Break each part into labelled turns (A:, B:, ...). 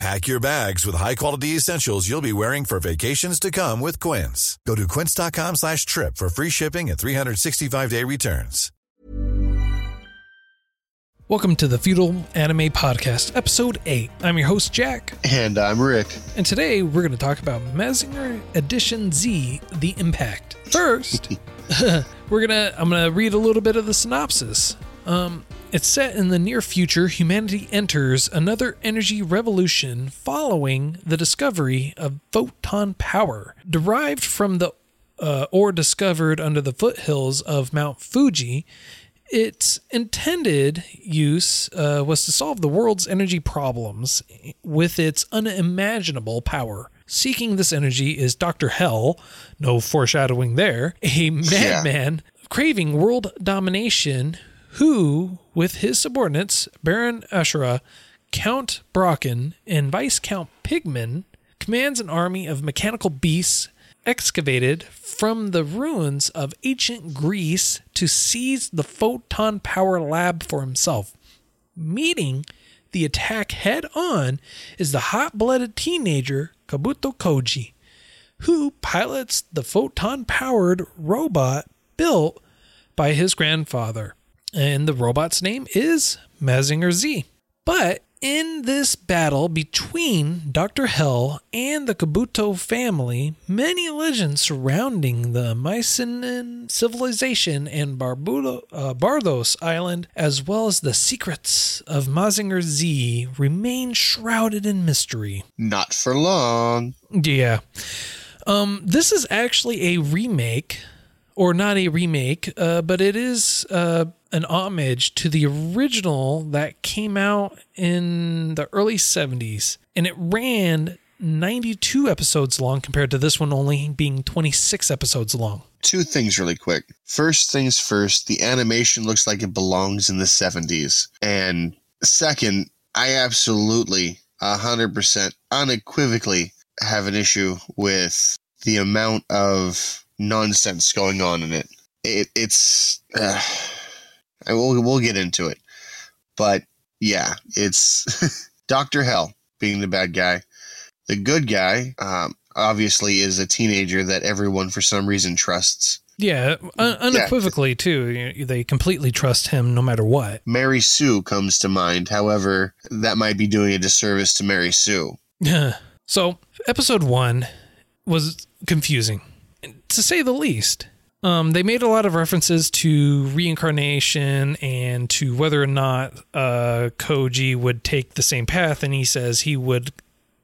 A: Pack your bags with high-quality essentials you'll be wearing for vacations to come with Quince. Go to quince.com slash trip for free shipping and 365-day returns.
B: Welcome to the Feudal Anime Podcast, Episode 8. I'm your host, Jack,
C: And I'm Rick.
B: and today we're going to talk about Mazinger Edition Z, The Impact. First, we're gonna I'm gonna read a little bit of the synopsis. Um, it's set in the near future. Humanity enters another energy revolution following the discovery of photon power, derived from the uh, or discovered under the foothills of Mount Fuji. Its intended use uh, was to solve the world's energy problems with its unimaginable power. Seeking this energy is Dr. Hell, no foreshadowing there, a madman craving world domination who, with his subordinates, Baron Ashura, Count Brocken, and Viscount Pigman, commands an army of mechanical beasts excavated from the ruins of ancient Greece to seize the photon power lab for himself. Meeting the attack head on is the hot blooded teenager Kabuto Koji, who pilots the photon powered robot built by his grandfather. And the robot's name is Mazinger Z. But in this battle between Dr. Hell and the Kabuto family, many legends surrounding the Mycenaean civilization and Barbudo, uh, Bardos Island, as well as the secrets of Mazinger Z, remain shrouded in mystery.
C: Not for long.
B: Yeah. Um, this is actually a remake, or not a remake, uh, but it is uh, an homage to the original that came out in the early 70s. And it ran 92 episodes long compared to this one only being 26 episodes long.
C: Two things really quick. First things first, the animation looks like it belongs in the 70s. And second, I absolutely 100% unequivocally have an issue with the amount of nonsense going on in it. it it's uh, I will we'll get into it. But yeah, it's Dr. Hell being the bad guy. The good guy um, obviously is a teenager that everyone for some reason trusts.
B: Yeah, un- unequivocally, too. They completely trust him no matter what.
C: Mary Sue comes to mind. However, that might be doing a disservice to Mary Sue.
B: so, episode one was confusing, to say the least. Um, they made a lot of references to reincarnation and to whether or not uh, Koji would take the same path, and he says he would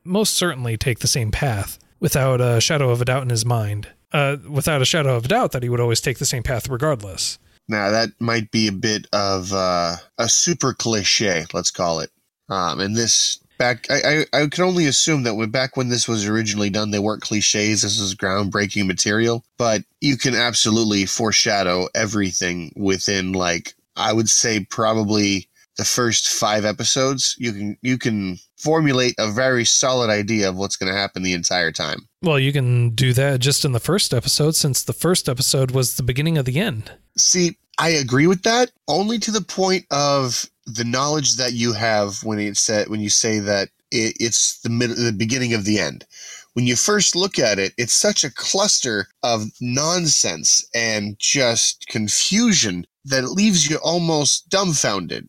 B: most certainly take the same path without a shadow of a doubt in his mind. Uh, without a shadow of a doubt that he would always take the same path regardless.
C: Now that might be a bit of uh, a super cliche, let's call it. Um, and this back, I, I I can only assume that when back when this was originally done, they weren't cliches. This was groundbreaking material, but you can absolutely foreshadow everything within like I would say probably the first five episodes. You can you can formulate a very solid idea of what's going to happen the entire time.
B: Well, you can do that just in the first episode, since the first episode was the beginning of the end.
C: See, I agree with that only to the point of the knowledge that you have when it said when you say that it, it's the mid, the beginning of the end. When you first look at it, it's such a cluster of nonsense and just confusion that it leaves you almost dumbfounded.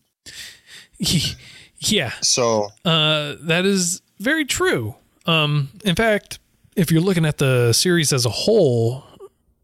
B: Yeah,
C: So,
B: uh, that is very true. Um, in fact, if you're looking at the series as a whole,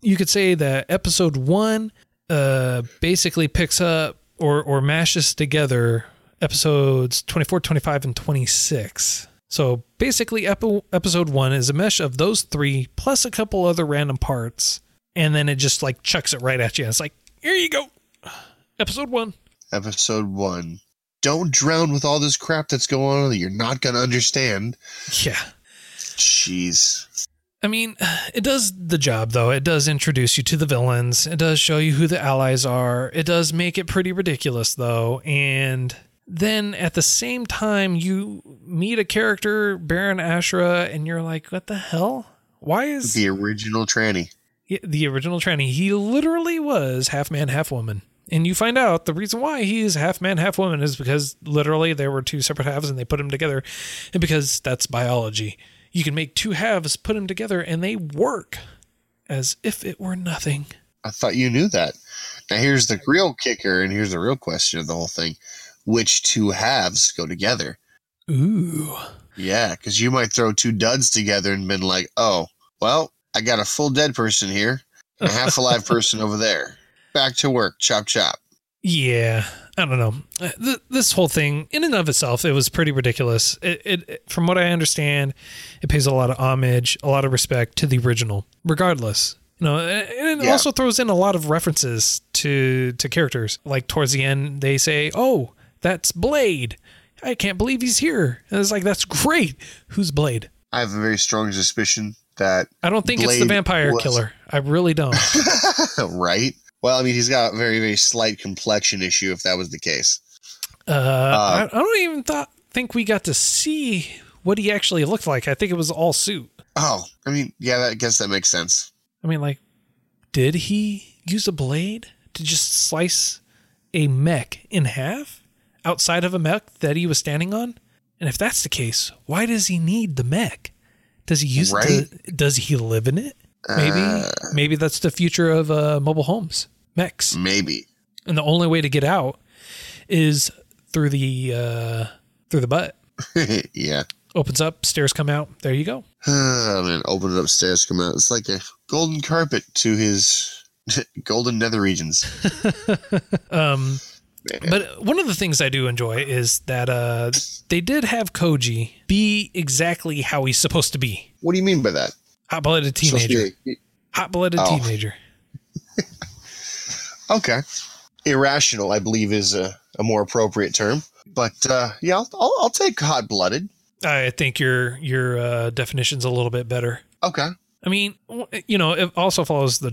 B: you could say that episode one uh, basically picks up or, or mashes together episodes 24, 25, and 26. So basically, epi- episode one is a mesh of those three plus a couple other random parts, and then it just like chucks it right at you. It's like, here you go, episode one.
C: episode one. Don't drown with all this crap that's going on that you're not going to understand.
B: Yeah.
C: Jeez.
B: I mean, it does the job though. It does introduce you to the villains. It does show you who the allies are. It does make it pretty ridiculous though. And then at the same time, you meet a character, Baron Ashura, and you're like, what the hell? Why is
C: The original tranny.
B: The original tranny? He literally was half man, half woman. And you find out the reason why he is half man, half woman is because literally there were two separate halves and they put them together. And because that's biology. You can make two halves, put them together, and they work as if it were nothing.
C: I thought you knew that. Now here's the real kicker, and here's the real question of the whole thing: which two halves go together?
B: Ooh.
C: Yeah, because you might throw two duds together and been like, "Oh, well, I got a full dead person here, and a half alive person over there. Back to work, chop chop."
B: Yeah, I don't know. This whole thing, in and of itself, it was pretty ridiculous. It, it, from what I understand, it pays a lot of homage, a lot of respect to the original, regardless. You know, and it
C: Yeah.
B: also throws in a lot of references to to characters. Like towards the end, they say, "Oh, that's Blade. I can't believe he's here." And it's like, "That's great. Who's Blade?"
C: I have a very strong suspicion that
B: I don't think it's the vampire
C: was-
B: killer. I really don't.
C: right. Well, I mean, he's got a very, very slight complexion issue. If that was the case,
B: Uh, I, I don't even thought think we got to see what he actually looked like. I think it was all suit.
C: oh, I mean, yeah, that, I guess that makes sense.
B: I mean, like, did he use a blade to just slice a mech in half outside of a mech that he was standing on? And if that's the case, why does he need the mech? Does he use it? To, does he live in it? Maybe,
C: Uh,
B: maybe that's the future of uh, mobile homes, mechs.
C: maybe.
B: And the only way to get out is through the uh, through the butt.
C: yeah.
B: Opens up, stairs come out. There you go.
C: Oh man, open it upstairs, come out. It's like a golden carpet to his golden nether regions.
B: Um,
C: Man.
B: but one of the things I do enjoy is that uh, they did have Koji be exactly how he's supposed to be.
C: What do you mean by that?
B: Hot blooded teenager. Hot blooded
C: Oh.
B: teenager.
C: Okay. Irrational, I believe, is a, a more appropriate term. But uh, yeah, I'll, I'll, I'll take hot blooded.
B: I think your your uh, definition's a little bit better.
C: Okay.
B: I mean, you know, it also follows the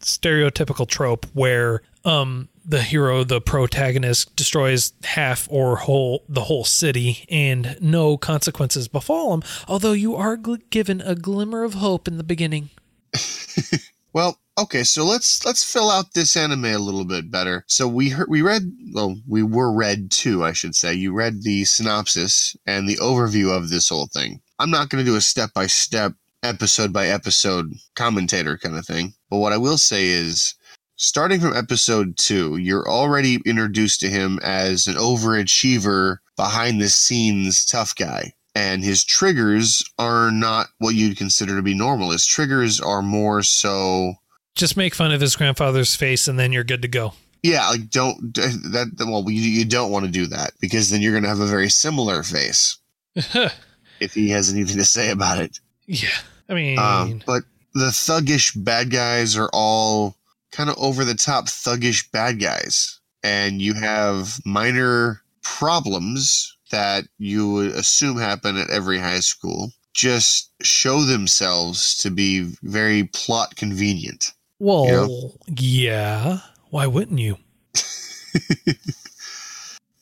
B: stereotypical trope where um the hero, the protagonist, destroys half or whole the whole city, and no consequences befall him. Although you are gl- given a glimmer of hope in the beginning.
C: Well, okay, so let's let's fill out this anime a little bit better. So we heard we read well, we were read too, I should say. You read the synopsis and the overview of this whole thing. I'm not going to do a step by step, episode by episode commentator kind of thing. But what I will say is starting from episode 2, you're already introduced to him as an overachiever, behind the scenes tough guy and his triggers are not what you'd consider to be normal. His triggers are more so,
B: Just make fun of his grandfather's face, and then you're good to go.
C: yeah, like don't that. Well, you, you don't want to do that because then you're going to have a very similar face if he has anything to say about it.
B: yeah, I mean,
C: Um, but the thuggish bad guys are all kind of over the top thuggish bad guys, and you have minor problems that you would assume happen at every high school. Just show themselves to be very plot convenient.
B: well, yeah. Why wouldn't you?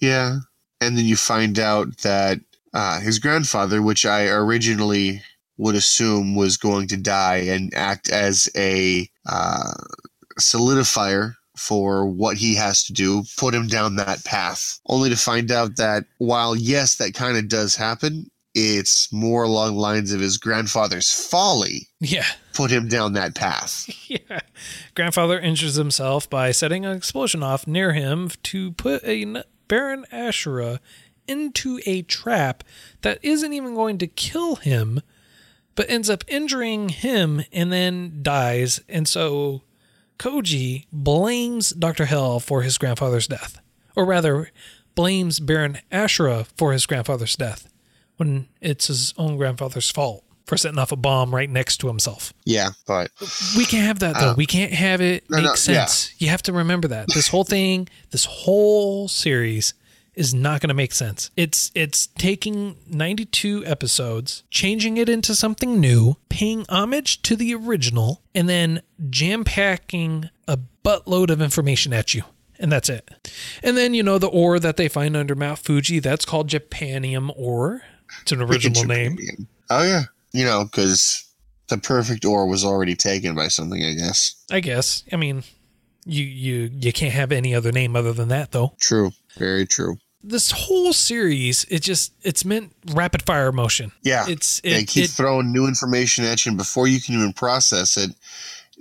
C: Yeah. And then you find out that uh, his grandfather, which I originally would assume was going to die and act as a uh, solidifier for what he has to do, put him down that path, only to find out that while, yes, that kind of does happen, it's more along the lines of his grandfather's folly
B: Yeah.
C: put him down that path.
B: Yeah. Grandfather injures himself by setting an explosion off near him to put a n- Baron Ashura into a trap that isn't even going to kill him, but ends up injuring him and then dies. And so Koji blames Dr. Hell for his grandfather's death, or rather, blames Baron Ashura for his grandfather's death when it's his own grandfather's fault for setting off a bomb right next to himself.
C: Yeah, but
B: We can't have that though.
C: Uh,
B: we can't have it
C: no,
B: make
C: no,
B: sense. You have to remember that. This whole thing, this whole series is not going to make sense. It's it's taking 92 episodes, changing it into something new, paying homage to the original, and then jam-packing a buttload of information at you. And that's it. And then, you know, the ore that they find under Mount Fuji, that's called Japanium ore. It's an original name.
C: Oh yeah, you know, because the perfect ore was already taken by something, I guess.
B: I guess. I mean, you you you can't have any other name other than that though.
C: True, very true.
B: This whole series, it just it's meant rapid fire motion.
C: Yeah,
B: It's
C: they
B: it,
C: keep
B: it
C: throwing new information at you, and before you can even process it,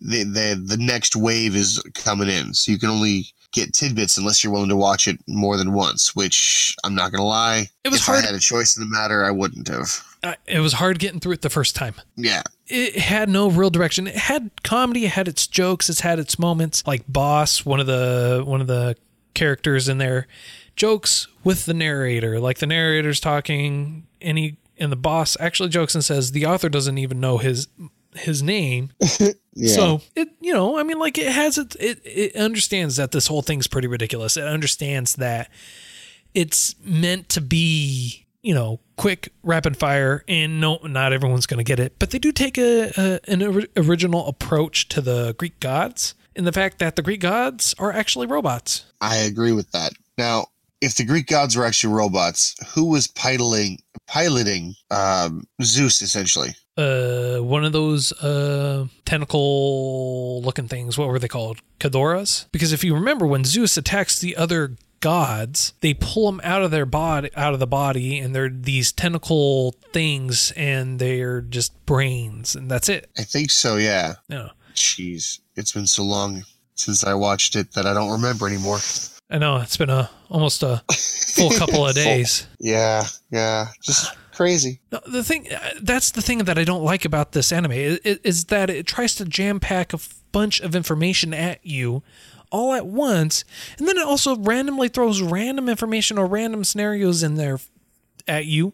C: the the the next wave is coming in. So you can only get tidbits unless you're willing to watch it more than once. Which I'm not gonna lie,
B: It was
C: if
B: hard-
C: I had a choice in the matter, I wouldn't have.
B: uh, it was hard getting through it the first time.
C: Yeah,
B: it had no real direction. It had comedy, it had its jokes, it's had its moments. Like Boss, one of the one of the characters in there, jokes with the narrator. Like the narrator's talking, and he and the boss actually jokes and says the author doesn't even know his his name.
C: yeah.
B: So it, you know, I mean, like it has it, it, it understands that this whole thing's pretty ridiculous. It understands that it's meant to be, you know, quick, rapid fire, and no, not everyone's going to get it. But they do take a, a an ori- original approach to the Greek gods, in the fact that the Greek gods are actually robots.
C: I agree with that. Now, if the Greek gods were actually robots, who was piloting piloting um, Zeus essentially?
B: Uh, one of those uh tentacle looking things. What were they called? Kedoras. Because if you remember, when Zeus attacks the other gods, they pull them out of their body, out of the body, and they're these tentacle things, and they're just brains, and that's it.
C: I think so. Yeah.
B: No,
C: Jeez, it's been so long since I watched it that I don't remember anymore.
B: I know it's been a almost a full couple of days.
C: Yeah, yeah, just crazy.
B: The thing uh, that's the thing that I don't like about this anime is, is that it tries to jam pack a bunch of information at you all at once, and then it also randomly throws random information or random scenarios in there at you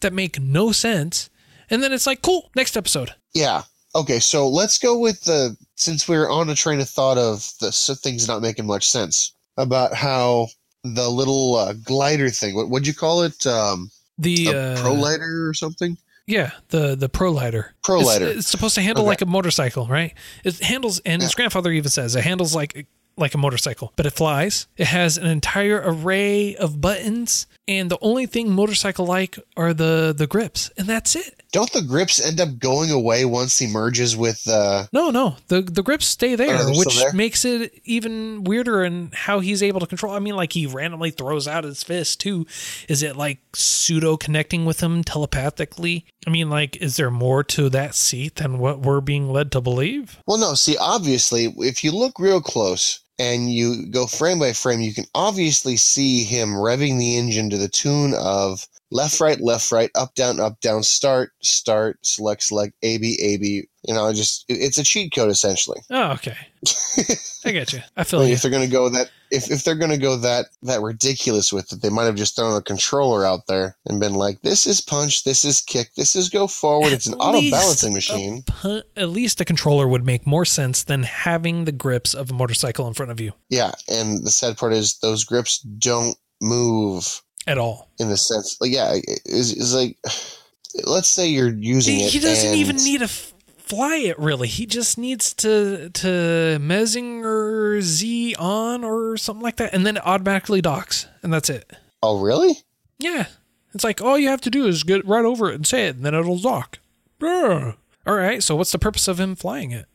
B: that make no sense, and then it's like, cool, next episode.
C: Yeah. Okay, so let's go with the since we're on a train of thought of the s- things not making much sense about how the little uh, glider thing. What would you call it? Um,
B: The uh,
C: pro lighter or something?
B: yeah, the the pro lighter.
C: Pro
B: It's- It's, supposed to handle
C: Okay.
B: like a motorcycle, right? It handles, and his grandfather even says it handles like like a motorcycle, but it flies. It has an entire array of buttons, and the only thing motorcycle like are the the grips, and that's it.
C: Don't the grips end up going away once he merges with? Uh,
B: No, no, the the grips stay there,
C: Oh,
B: which
C: there?
B: makes it even weirder in how he's able to control. I mean, like he randomly throws out his fist too. Is it like pseudo connecting with him telepathically? I mean, like, is there more to that seat than what we're being led to believe?
C: well, no. See, obviously, if you look real close and you go frame by frame, you can obviously see him revving the engine to the tune of left, right, left, right, up, down, up, down, start, start, select, select, A, B, A, B. You know, just it's a cheat code essentially.
B: Oh, okay. I get you. I feel
C: mean,
B: you.
C: if they're gonna go that if, if they're gonna go that that ridiculous with it, they might have just thrown a controller out there and been like, "This is punch, this is kick, this is go forward." It's an auto balancing machine.
B: pu- At least a controller would make more sense than having the grips of a motorcycle in front of you
C: Yeah, and the sad part is those grips don't move
B: at all.
C: in the sense like yeah, it's, it's like let's say you're using
B: He,
C: it.
B: he doesn't even need to f- fly it really. He just needs to to Mazinger Z on or something like that, and then it automatically docks, and that's it.
C: Oh, really?
B: Yeah, it's like all you have to do is get right over it and say it, and then it'll dock. All right. So what's the purpose of him flying it?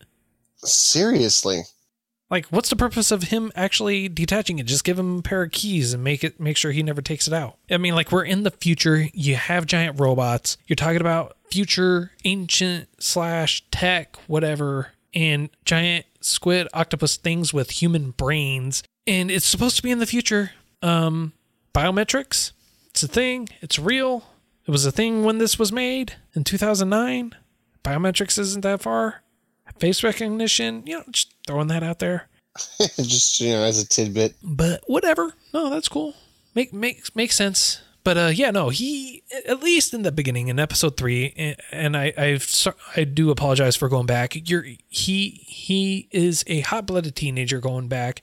C: Seriously?
B: Like, what's the purpose of him actually detaching it? Just give him a pair of keys and make it make sure he never takes it out. I mean, like we're in the future. You have giant robots. You're talking about future, ancient slash tech, whatever, and giant squid octopus things with human brains. And it's supposed to be in the future. Um, biometrics. It's a thing. It's real. It was a thing when this was made in 2009. Biometrics isn't that far. Face recognition, you know, just throwing that out there.
C: just you know, as a tidbit.
B: But whatever. No, that's cool. Make makes makes sense. But uh, yeah, no, he at least in the beginning in episode three, and- I I've, I do apologize for going back. You're he he is a hot blooded teenager going back,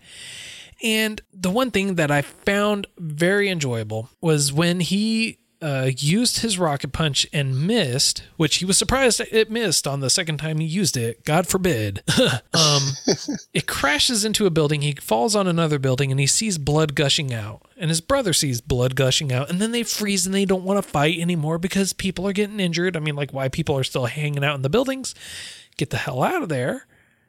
B: And the one thing that I found very enjoyable was when he uh, used his rocket punch and missed, which he was surprised it missed on the second time he used it. God forbid. um, it crashes into a building. He falls on another building and he sees blood gushing out. And his brother sees blood gushing out. And then they freeze and they don't want to fight anymore because people are getting injured. I mean, like, why people are still hanging out in the buildings? Get the hell out of there,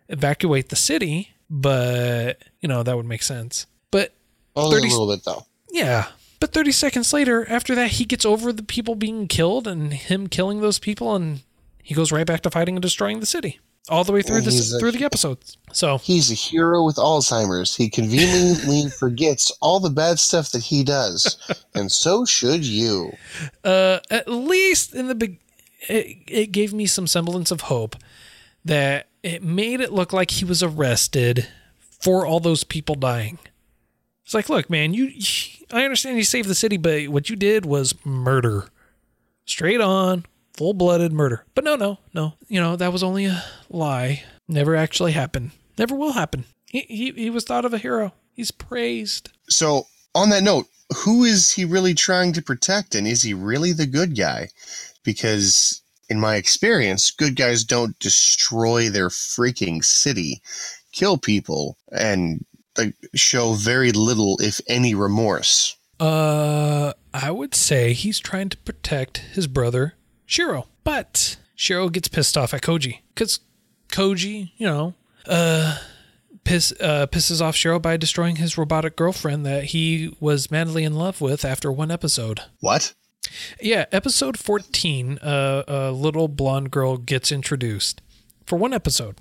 B: evacuate the city. But, you know, that would make sense. But
C: Only
B: 30
C: a little bit though.
B: yeah. But 30 seconds later, after that, he gets over the people being killed and him killing those people, and he goes right back to fighting and destroying the city all the way through this
C: a-
B: through the episodes. So
C: He's a hero with Alzheimer's. He conveniently forgets all the bad stuff that he does, and so should you.
B: uh, at least in the big, it, it gave me some semblance of hope that it made it look like he was arrested for all those people dying. It's like, look, man, you, I understand you saved the city, but what you did was murder, straight on, full blooded murder. But no, no, no, you know that was only a lie. Never actually happened. Never will happen. He he, he was thought of a hero. He's praised.
C: So, on that note, who is he really trying to protect, and is he really the good guy? Because, in my experience, good guys don't destroy their freaking city, kill people, and like, show very little, if any, remorse.
B: Uh, I would say he's trying to protect his brother Shiro, but Shiro gets pissed off at Koji because Koji, you know, uh, piss uh, pisses off Shiro by destroying his robotic girlfriend that he was madly in love with after one episode.
C: What?
B: Yeah, episode 14, uh, a little blonde girl gets introduced for one episode.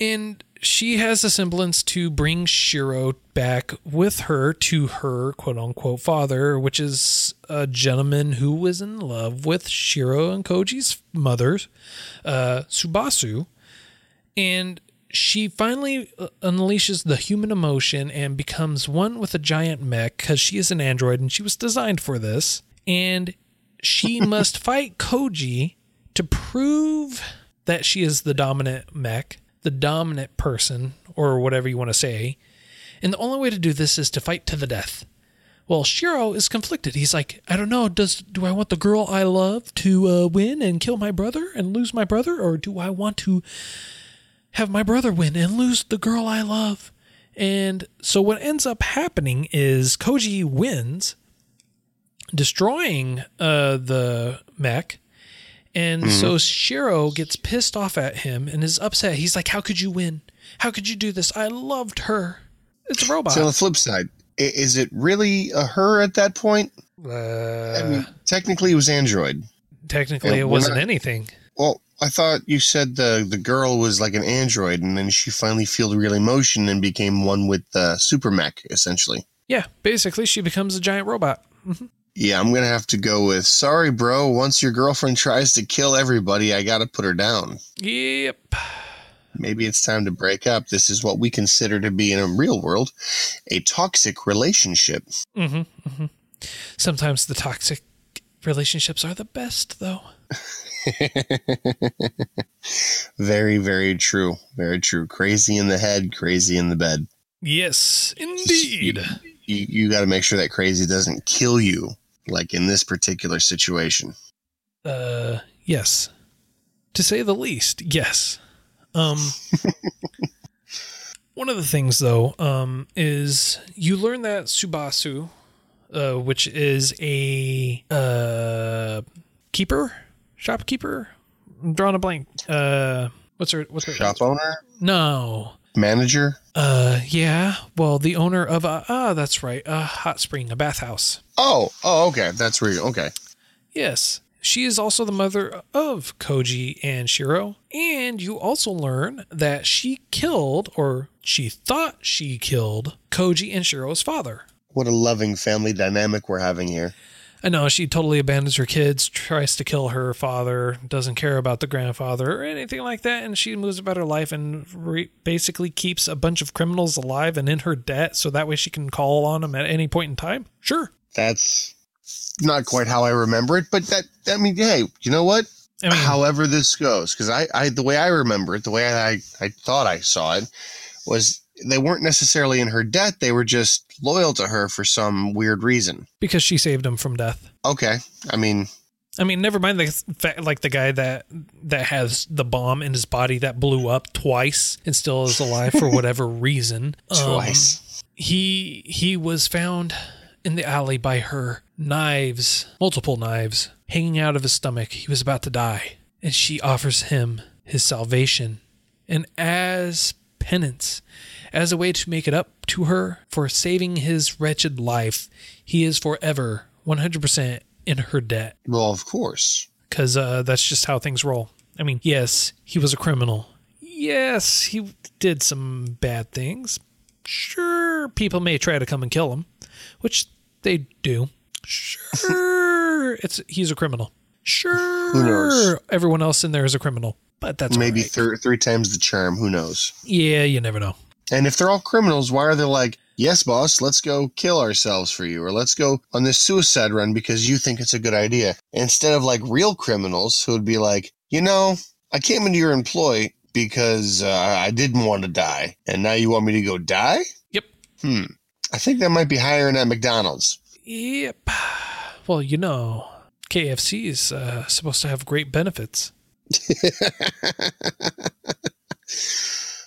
B: And she has a semblance to bring Shiro back with her to her quote unquote father, which is a gentleman who was in love with Shiro and Koji's mother, uh, Tsubasa. And she finally uh, unleashes the human emotion and becomes one with a giant mech because she is an android and she was designed for this. And she must fight Koji to prove that she is the dominant mech, the dominant person, or whatever you want to say. And the only way to do this is to fight to the death. Well, Shiro is conflicted. He's like, I don't know. Does do I want the girl I love to uh, win and kill my brother and lose my brother, or do I want to have my brother win and lose the girl I love? And so what ends up happening is Koji wins, destroying uh, the mech. And mm-hmm. so Shiro gets pissed off at him and is upset. He's like, How could you win? How could you do this? I loved her. It's a robot.
C: So, on the flip side, is it really a her at that point?
B: Uh,
C: I mean, technically, it was Android.
B: technically, it wasn't
C: not-
B: anything.
C: Well, I thought you said the the girl was like an android, and then she finally felt real emotion and became one with uh, the super mech, essentially.
B: Yeah, basically, she becomes a giant robot. Mm-hmm.
C: Yeah, I'm gonna have to go with sorry, bro. Once your girlfriend tries to kill everybody, I gotta put her down.
B: Yep.
C: Maybe it's time to break up. This is what we consider to be in a real world a toxic relationship.
B: hmm hmm Sometimes the toxic relationships are the best, though.
C: very, very true. Very true. Crazy in the head, crazy in the bed.
B: Yes, indeed.
C: You, you got to make sure that crazy doesn't kill you, like in this particular situation.
B: Uh, yes. To say the least, yes. Um, one of the things, though, um, is you learn that Tsubasa, uh, which is a uh, keeper, shopkeeper. I'm drawing a blank. Uh, what's her? What's her?
C: Shop owner,
B: No.
C: manager.
B: Uh, yeah. Well, the owner of a ah, that's right, a hot spring, a bathhouse.
C: Oh, oh, okay. That's where you. Okay.
B: Yes. She is also the mother of Koji and Shiro. And you also learn that she killed, or she thought she killed, Koji and Shiro's father.
C: What a loving family dynamic we're having here.
B: Uh, I know she totally abandons her kids, tries to kill her father, doesn't care about the grandfather or anything like that, and she moves about her life and re- basically keeps a bunch of criminals alive and in her debt so that way she can call on them at any point in time. Sure.
C: That's not quite how I remember it, but that I mean, hey, you know what?
B: I mean,
C: However this goes, because I, I, the way I remember it, the way I, I thought I saw it, was they weren't necessarily in her debt, they were just loyal to her for some weird reason.
B: because she saved him from death.
C: Okay. I mean,
B: I mean, never mind the fact, like the guy that that has the bomb in his body that blew up twice and still is alive for whatever reason. Um,
C: twice.
B: he he was found in the alley by her knives, multiple knives, hanging out of his stomach. He was about to die, and she offers him his salvation, and as penance, as a way to make it up to her for saving his wretched life, he is forever 100% in her debt
C: well, of course.
B: because uh, that's just how things roll. I mean, yes, he was a criminal. Yes, he did some bad things. Sure, people may try to come and kill him, which they do. Sure, it's he's a criminal. Sure,
C: knows?
B: everyone else in there is a criminal, but that's
C: Maybe
B: all right.
C: thir- three times the charm. Who knows?
B: yeah, you never know.
C: And if they're all criminals, why are they like, yes, boss, let's go kill ourselves for you, or let's go on this suicide run because you think it's a good idea? Instead of like real criminals who would be like, you know, I came into your employ because uh, I didn't want to die, and now you want me to go die?
B: Yep.
C: Hmm. I think that might be hiring at McDonald's.
B: Yep. Well, you know, KFC is uh, supposed to have great benefits.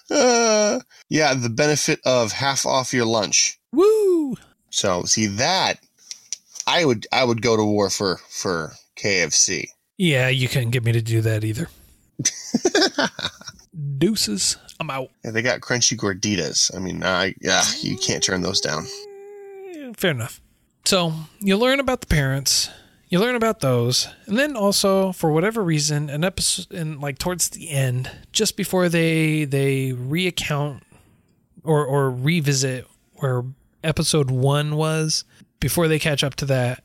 C: Uh, yeah, the benefit of half off your lunch.
B: Woo!
C: So see that I would I would go to war for for KFC.
B: Yeah, you couldn't get me to do that either. Deuces. I'm out.
C: Yeah, they got crunchy gorditas. I mean, I yeah, you can't turn those down.
B: Fair enough. So you learn about the parents, you learn about those, and then also for whatever reason, an episode, and like towards the end, just before they they reaccount or or revisit where episode one was, before they catch up to that,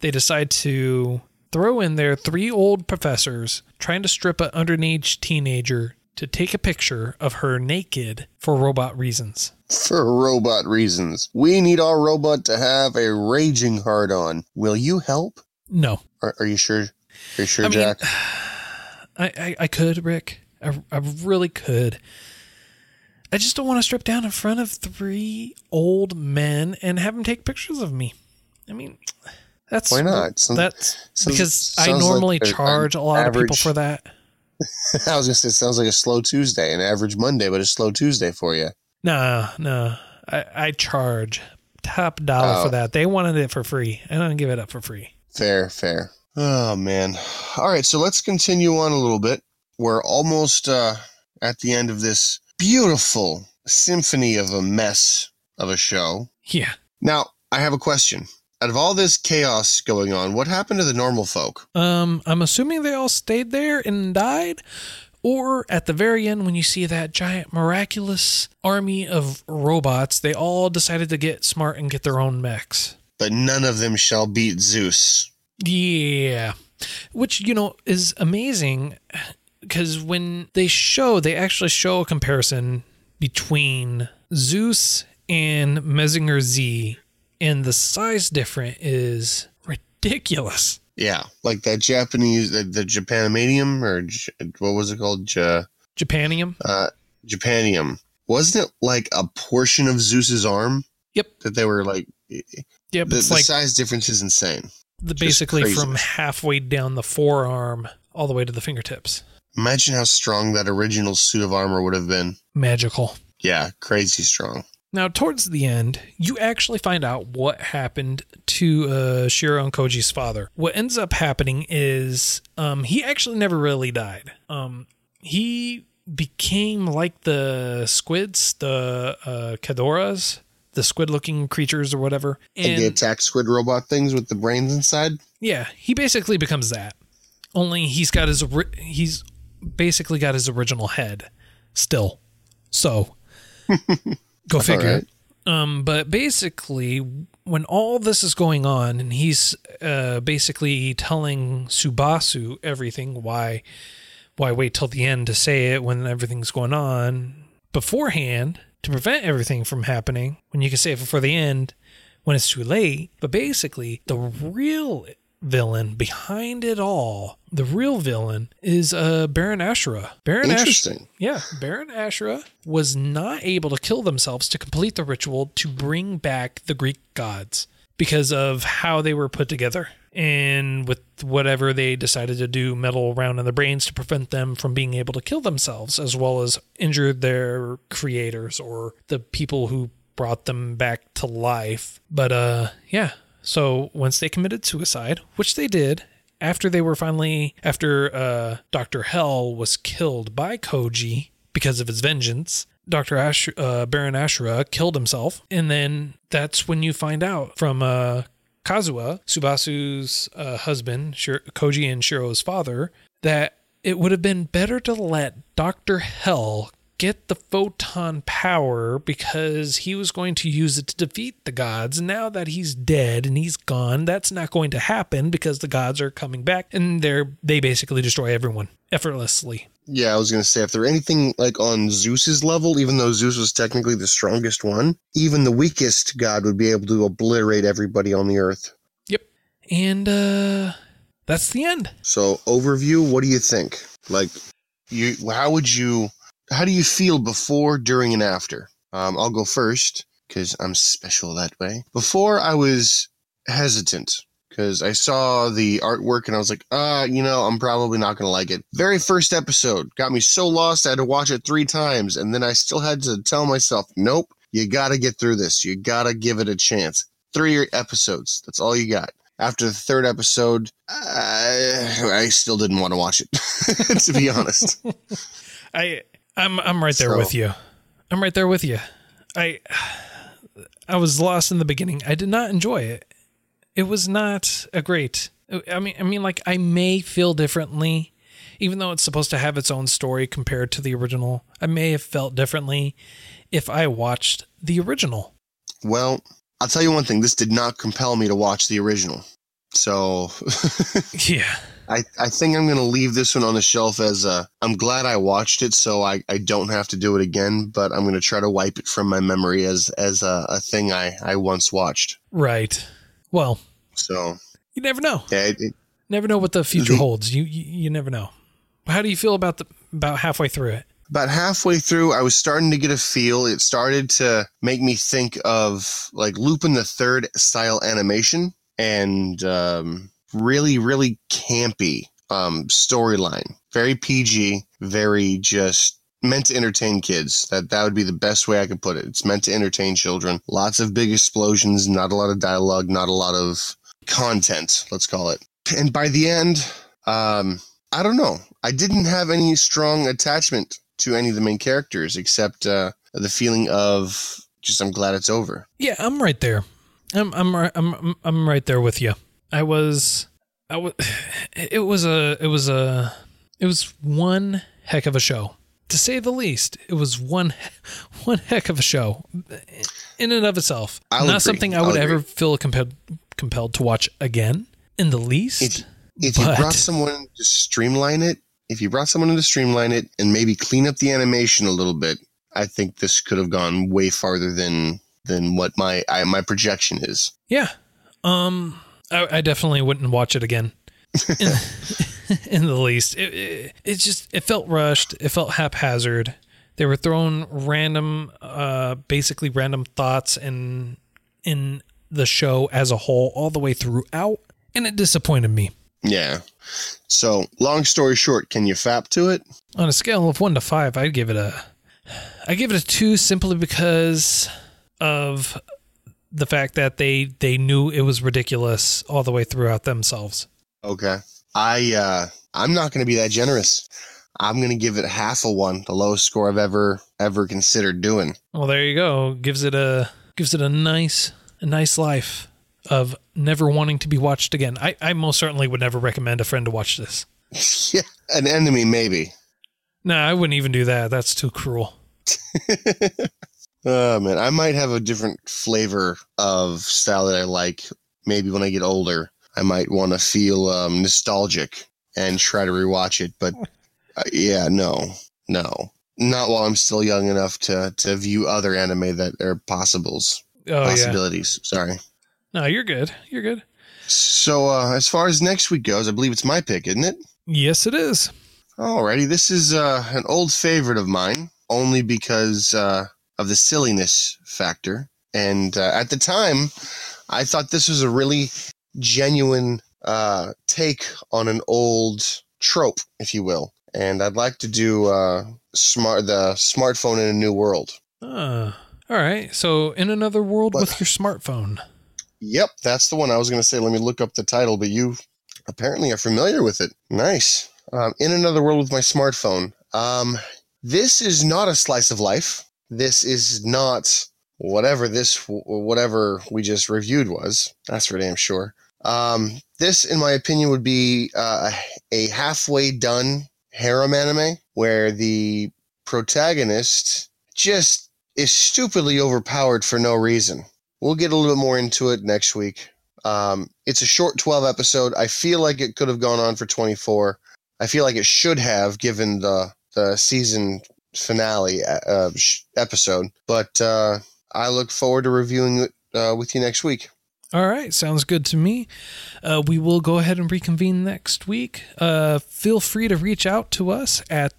B: they decide to throw in there three old professors trying to strip an underage teenager to take a picture of her naked for robot reasons.
C: For robot reasons, we need our robot to have a raging hard on. Will you help?
B: No,
C: Are, are you sure? Are you sure,
B: I mean,
C: Jack?
B: I, I, I could, Rick. I, I really could. I just don't want to strip down in front of three old men and have them take pictures of me. I mean, that's
C: Why not? Sounds-
B: That's
C: sounds-
B: because I
C: like
B: normally
C: a-
B: charge a lot of people for that.
C: I was gonna say it sounds like a slow Tuesday, an average Monday, but a slow Tuesday for you.
B: No, no, I, I charge top dollar
C: Oh.
B: for that. They wanted it for free. I don't give it up for free.
C: Fair, fair. Oh man. All right, so let's continue on a little bit. We're almost uh, at the end of this beautiful symphony of a mess of a show.
B: Yeah.
C: Now, I have a question. Out of all this chaos going on, what happened to the normal folk?
B: Um, I'm assuming they all stayed there and died. Or at the very end, when you see that giant miraculous army of robots, they all decided to get smart and get their own mechs.
C: But none of them shall beat Zeus.
B: Yeah. Which, you know, is amazing because when they show, they actually show a comparison between Zeus and Mazinger Z, and the size difference is ridiculous.
C: Yeah, like that Japanese, the, the Japanimanium, or J- what was it called? Ja,
B: Japanium?
C: uh, Japanium. Wasn't it like a portion of Zeus's arm
B: Yep.
C: that they were like?
B: Yep.
C: The, the
B: like
C: size difference is insane.
B: the, basically from halfway down the forearm all the way to the fingertips.
C: Imagine how strong that original suit of armor would have been.
B: Magical.
C: Yeah, crazy strong.
B: Now, towards the end, you actually find out what happened to uh, Shiro and Koji's father. What ends up happening is um, he actually never really died. Um, he became like the squids, the uh, Kedoras, the squid-looking creatures or whatever.
C: The
B: And
C: attack squid robot things with the brains inside.
B: yeah, he basically becomes that. Only he's got his he's basically got his original head still. So go figure.
C: right.
B: Um, but basically, when all this is going on, and he's uh, basically telling Tsubasa everything, why, why wait till the end to say it when everything's going on beforehand to prevent everything from happening? When you can save it before the end, when it's too late. But basically, the real villain behind it all, the real villain, is uh, Baron Ashura. Baron.
C: Interesting.
B: Yeah, Baron Ashura was not able to kill themselves to complete the ritual to bring back the Greek gods because of how they were put together. And with whatever they decided to do, metal around in the brains to prevent them from being able to kill themselves, as well as injure their creators or the people who brought them back to life. But uh, yeah. So once they committed suicide, which they did, after they were finally after uh, Doctor Hell was killed by Koji because of his vengeance. Dr. Ash, uh, Baron Ashura killed himself, and then that's when you find out from uh, Kazuha, Tsubasa's uh, husband, Shir- Koji and Shiro's father, that it would have been better to let Dr. Hell get the photon power because he was going to use it to defeat the gods. And now that he's dead and he's gone, that's not going to happen because the gods are coming back and they're they basically destroy everyone effortlessly.
C: Yeah, I was gonna say if there anything like on Zeus's level, even though Zeus was technically the strongest one, even the weakest god would be able to obliterate everybody on the earth.
B: Yep. And uh that's the end.
C: So overview, what do you think? Like you how would you how do you feel before, during, and after? Um, I'll go first because I'm special that way. Before I was hesitant because I saw the artwork and I was like, uh, you know, I'm probably not going to like it. Very first episode got me so lost, I had to watch it three times. And then I still had to tell myself, nope, you got to get through this. You got to give it a chance. Three episodes. That's all you got. After the third episode, I, I still didn't want to watch it, to be honest.
B: I I'm I'm right there
C: So-
B: with you. I'm right there with you. I I was lost in the beginning. I did not enjoy it. It was not a great. I mean, I mean, like I may feel differently, even though it's supposed to have its own story compared to the original. I may have felt differently if I watched the original.
C: Well, I'll tell you one thing. This did not compel me to watch the original. So
B: Yeah,
C: I, I think I'm going to leave this one on the shelf as a, I'm glad I watched it so I, I don't have to do it again, but I'm going to try to wipe it from my memory as, as a, a thing I, I once watched.
B: right. Well,
C: So
B: you never know.
C: yeah, it, it,
B: Never know what the future
C: The-
B: holds. You, you you never know. How do you feel about the about halfway through it?
C: about halfway through, I was starting to get a feel. It started to make me think of like Lupin the Third style animation and um, really, really campy um, storyline. Very PG, very just meant to entertain kids. That that would be the best way I could put it. It's meant to entertain children. Lots of big explosions, not a lot of dialogue, not a lot of content. Let's call it. And by the end, um, I don't know. I didn't have any strong attachment to any of the main characters except uh, the feeling of just I'm glad it's over.
B: Yeah, I'm right there. I'm I'm I'm I'm- right there with you. I was I was it was a it was a it was one heck of a show. To say the least, it was one one heck of a show in and of itself.
C: I'll
B: Not
C: agree.
B: something I
C: I'll
B: would
C: agree.
B: ever feel compelled compelled to watch again in the least.
C: If, if you
B: But-
C: brought someone to streamline it, if you brought someone in to streamline it and maybe clean up the animation a little bit, I think this could have gone way farther than than what my I, my projection is.
B: Yeah. Um, I, I definitely wouldn't watch it again. In, in the least, it, it it just it felt rushed. It felt haphazard. They were throwing random, uh, basically random thoughts in in the show as a whole all the way throughout, and it disappointed me.
C: Yeah. So, long story short, can you fap to it?
B: On a scale of one to five, I'd give it a, I give it a two simply because of the fact that they they knew it was ridiculous all the way throughout themselves.
C: Okay. I uh I'm not going to be that generous. I'm going to give it half a 1, the lowest score I've ever ever considered doing.
B: Well, there you go. Gives it a gives it a nice a nice life of never wanting to be watched again. I, I most certainly would never recommend a friend to watch this.
C: yeah, an enemy maybe.
B: No, I wouldn't even do that. That's too cruel.
C: Oh man, I might have a different flavor of style that I like. Maybe when I get older, I might want to feel um, nostalgic and try to rewatch it. But uh, yeah, no, no, not while I'm still young enough to to view other anime that are possibles,
B: Oh yeah.
C: possibilities. Sorry.
B: No, you're good. You're good.
C: So, uh, as far as next week goes, I believe it's my pick, isn't it?
B: Yes, it is.
C: Alrighty, this is uh, an old favorite of mine, only because uh, of the silliness factor. And uh, at the time, I thought this was a really genuine uh, take on an old trope, if you will. And I'd like to do uh, smart the smartphone in a new world.
B: Uh, all right. So, in another world
C: What?
B: with your smartphone.
C: Yep, that's the one I was going to say. Let me look up the title, but you apparently are familiar with it. Nice. Um, in another world with my smartphone. Um, this is not a slice of life. This is not whatever this whatever we just reviewed was. That's for damn sure. Um, this, in my opinion, would be uh, a halfway done harem anime where the protagonist just is stupidly overpowered for no reason. We'll get a little bit more into it next week. Um, it's a short 12 episode. I feel like it could have gone on for 24. I feel like it should have given the the season finale uh, sh- episode. But uh, I look forward to reviewing it uh, with you next week.
B: All right, sounds good to me. Uh, we will go ahead and reconvene next week. Uh, feel free to reach out to us at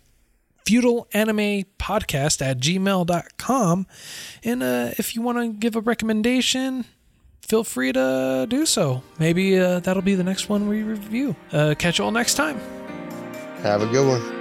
B: feudal anime podcast at gmail.com and uh, if you want to give a recommendation feel free to do so. Maybe uh, that'll be the next one we review. Uh, catch you all next time.
C: Have a good one.